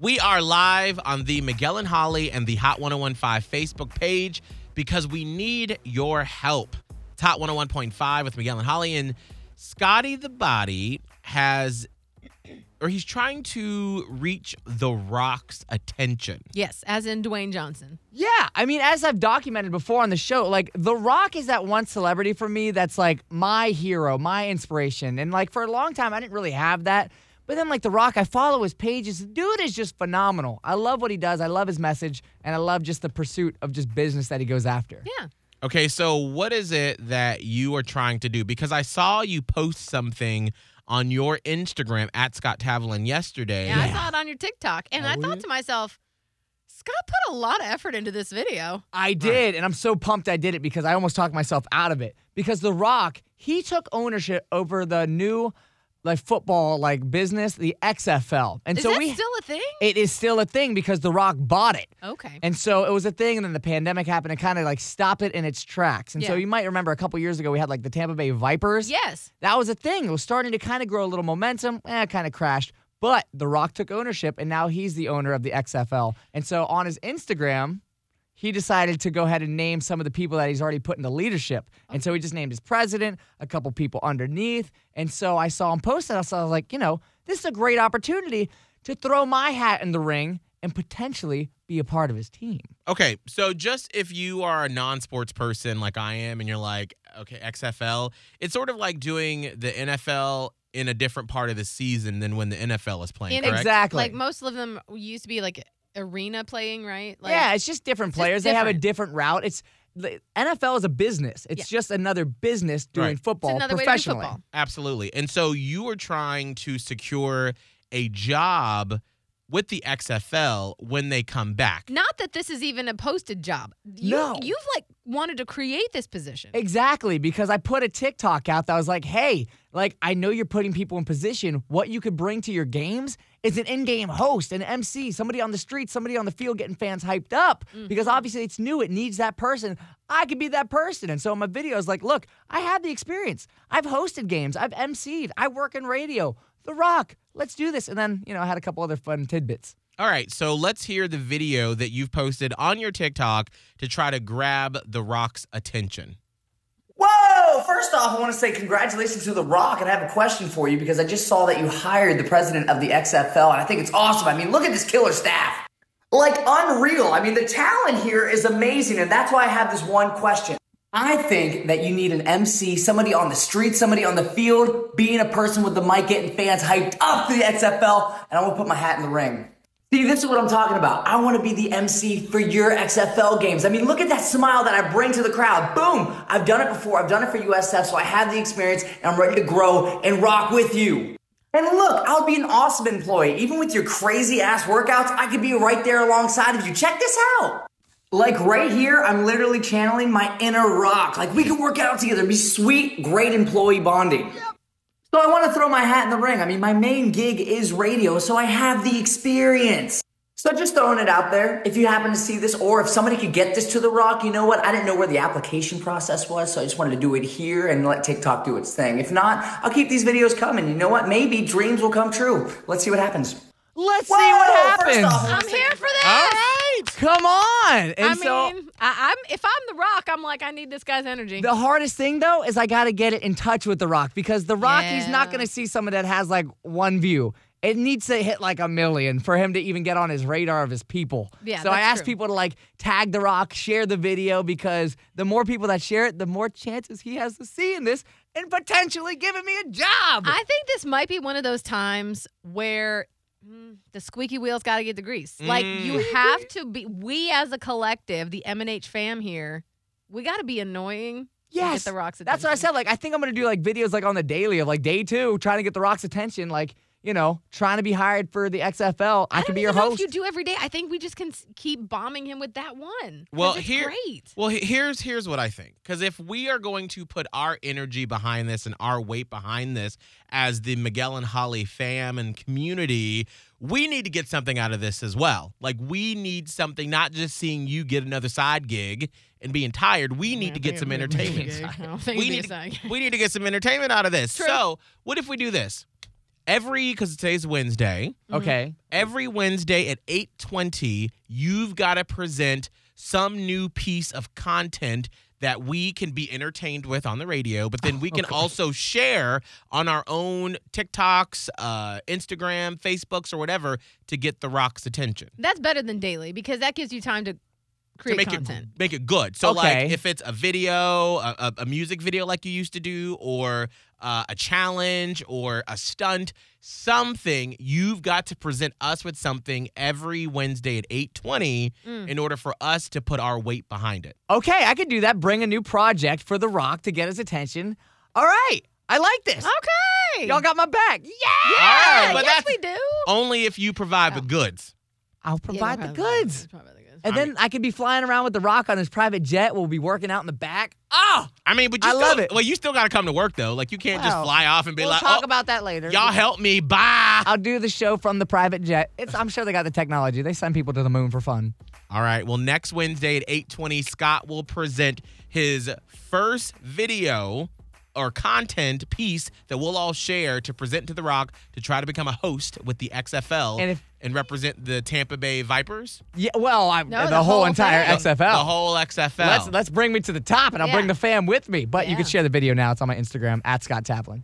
We are live on the Miguel and Holly and the Hot 1015 Facebook page because we need your help. It's Hot 101.5 with Miguel and Holly. And Scotty the Body has, or he's trying to reach The Rock's attention. Yes, as in Dwayne Johnson. Yeah, I mean, as I've documented before on the show, like The Rock is that one celebrity for me that's like my hero, my inspiration. And like for a long time, I didn't really have that. But then, like The Rock, I follow his pages. The dude is just phenomenal. I love what he does. I love his message, and I love just the pursuit of just business that he goes after. Yeah. Okay, so what is it that you are trying to do? Because I saw you post something on your Instagram at Scott Tavelin yesterday. Yeah, I saw it on your TikTok. And Oh, I thought yeah? to myself, Scott put a lot of effort into this video. I did, and I'm so pumped I did it because I almost talked myself out of it. Because The Rock, he took ownership over the new like football like business, the XFL. And Is so that we still a thing? it is still a thing because The Rock bought it. Okay. And so it was a thing, and then the pandemic happened and kind of like stopped it in its tracks. And so you might remember a couple years ago we had like the Tampa Bay Vipers. yes. That was a thing. It was starting to kind of grow a little momentum. Eh, it kind of crashed. But The Rock took ownership, and now he's the owner of the XFL. And so on his Instagram, he decided to go ahead and name some of the people that he's already put into leadership. And so he just named his president, a couple people underneath. And so I saw him post it. So I was like, you know, this is a great opportunity to throw my hat in the ring and potentially be a part of his team. Okay, so just if you are a non-sports person like I am, and you're like, okay, XFL, it's sort of like doing the NFL in a different part of the season than when the NFL is playing. And correct? Exactly. Like most of them used to be like arena playing, right? Like, yeah, it's just different it's just players. They have a different. different route. It's the NFL is a business. It's Yeah. just another business doing Right. It's football another way to do professionally. football. Absolutely. And so you were trying to secure a job with the XFL when they come back. Not that this is even a posted job. You, No. You've like wanted to create this position. Exactly, because I put a TikTok out that was like, hey, like I know you're putting people in position. What you could bring to your games is an in-game host, an MC, somebody on the street, somebody on the field getting fans hyped up. Mm-hmm. Because obviously it's new, it needs that person. I could be that person. And so in my videos, like, look, I have the experience. I've hosted games, I've MC'd, I work in radio. The Rock, let's do this. And then, you know, I had a couple other fun tidbits. All right, so let's hear the video that you've posted on your TikTok to try to grab The Rock's attention. First off, I want to say congratulations to The Rock, and I have a question for you because I just saw that you hired the president of the XFL, and I think it's awesome. I mean, look at this killer staff. Like, unreal. I mean, the talent here is amazing, and that's why I have this one question. I think that you need an MC, somebody on the street, somebody on the field, being a person with the mic, getting fans hyped up for the XFL, and I'm gonna put my hat in the ring. See, this is what I'm talking about. I want to be the MC for your XFL games. I mean, look at that smile that I bring to the crowd. Boom! I've done it before. I've done it for USF, so I have the experience and I'm ready to grow and rock with you. And look, I'll be an awesome employee. Even with your crazy ass workouts, I could be right there alongside of you. Check this out. Like right here, I'm literally channeling my inner rock. Like we can work out together, be sweet, great employee bonding. So I want to throw my hat in the ring. I mean, my main gig is radio, so I have the experience. So just throwing it out there. If you happen to see this, or if somebody could get this to The Rock, you know what? I didn't know where the application process was, so I just wanted to do it here and let TikTok do its thing. If not, I'll keep these videos coming. You know what? Maybe dreams will come true. Let's see what happens. Let's Whoa, see what first happens. off, I wanna I'm here for this. Oh, Come on. And I so mean, I, I'm if I'm the Rock, I'm like I need this guy's energy. The hardest thing though is I got to get it in touch with The Rock because The Rock, he's not going to see someone that has like one view. It needs to hit like a million for him to even get on his radar of his people. Yeah, So I asked true. people to like tag The Rock, share the video because the more people that share it, the more chances he has to see in this and potentially giving me a job. I think this might be one of those times where the squeaky wheels got to get the grease. Like you Mm. have to be. We as a collective, the M and H fam here, we got to be annoying. yes. get the Rock's That's what I said. Like, I think I'm going to do like videos like on the daily of like day two, trying to get The Rock's attention. Like, you know, trying to be hired for the XFL. I, I could don't be your even know host. If you do every day, I think we just can keep bombing him with that one. Well, it's here- great. Well, here's here's what I think. Because if we are going to put our energy behind this and our weight behind this as the Miguel and Holly fam and community, we need to get something out of this as well. Like we need something, not just seeing you get another side gig and being tired. We need to get some entertainment. I We need to, we need to get some entertainment out of this. True. So, what if we do this? Every because today's Wednesday. Okay. Every Wednesday at 8:20, you've got to present some new piece of content that we can be entertained with on the radio, but then we can also share on our own TikToks, uh, Instagram, Facebooks, or whatever to get the Rock's attention. That's better than daily because that gives you time to create to make content. it make it good. So Okay. like if it's a video, a, a, a music video like you used to do, or uh, a challenge, or a stunt, something you've got to present us with something every Wednesday at eight twenty Mm. in order for us to put our weight behind it. Okay, I could do that. Bring a new project for The Rock to get his attention. All right. I like this. Okay. Y'all got my back. Yeah. yeah, Alright, but yes, that's- we do. Only if you provide the goods. I'll Yeah, provide the goods. Probably the goods. And I then I could be flying around with The Rock on his private jet. We'll be working out in the back. Oh, I mean, but you I still, love it. Well, you still got to come to work though. Like you can't just fly off and be we'll like, talk "Oh, about that later. y'all help me, bye." I'll do the show from the private jet. It's, I'm sure they got the technology. They send people to the moon for fun. All right. Well, next Wednesday at 8:20, Scott will present his first video or content piece that we'll all share to present to The Rock to try to become a host with the XFL And if- and represent the Tampa Bay Vipers. Yeah, well, I'm, No, the, the whole whole entire thing. XFL. The whole XFL. Let's let's bring me to the top, and I'll Yeah. bring the fam with me. But you can share the video now. It's on my Instagram at Scott Taplin.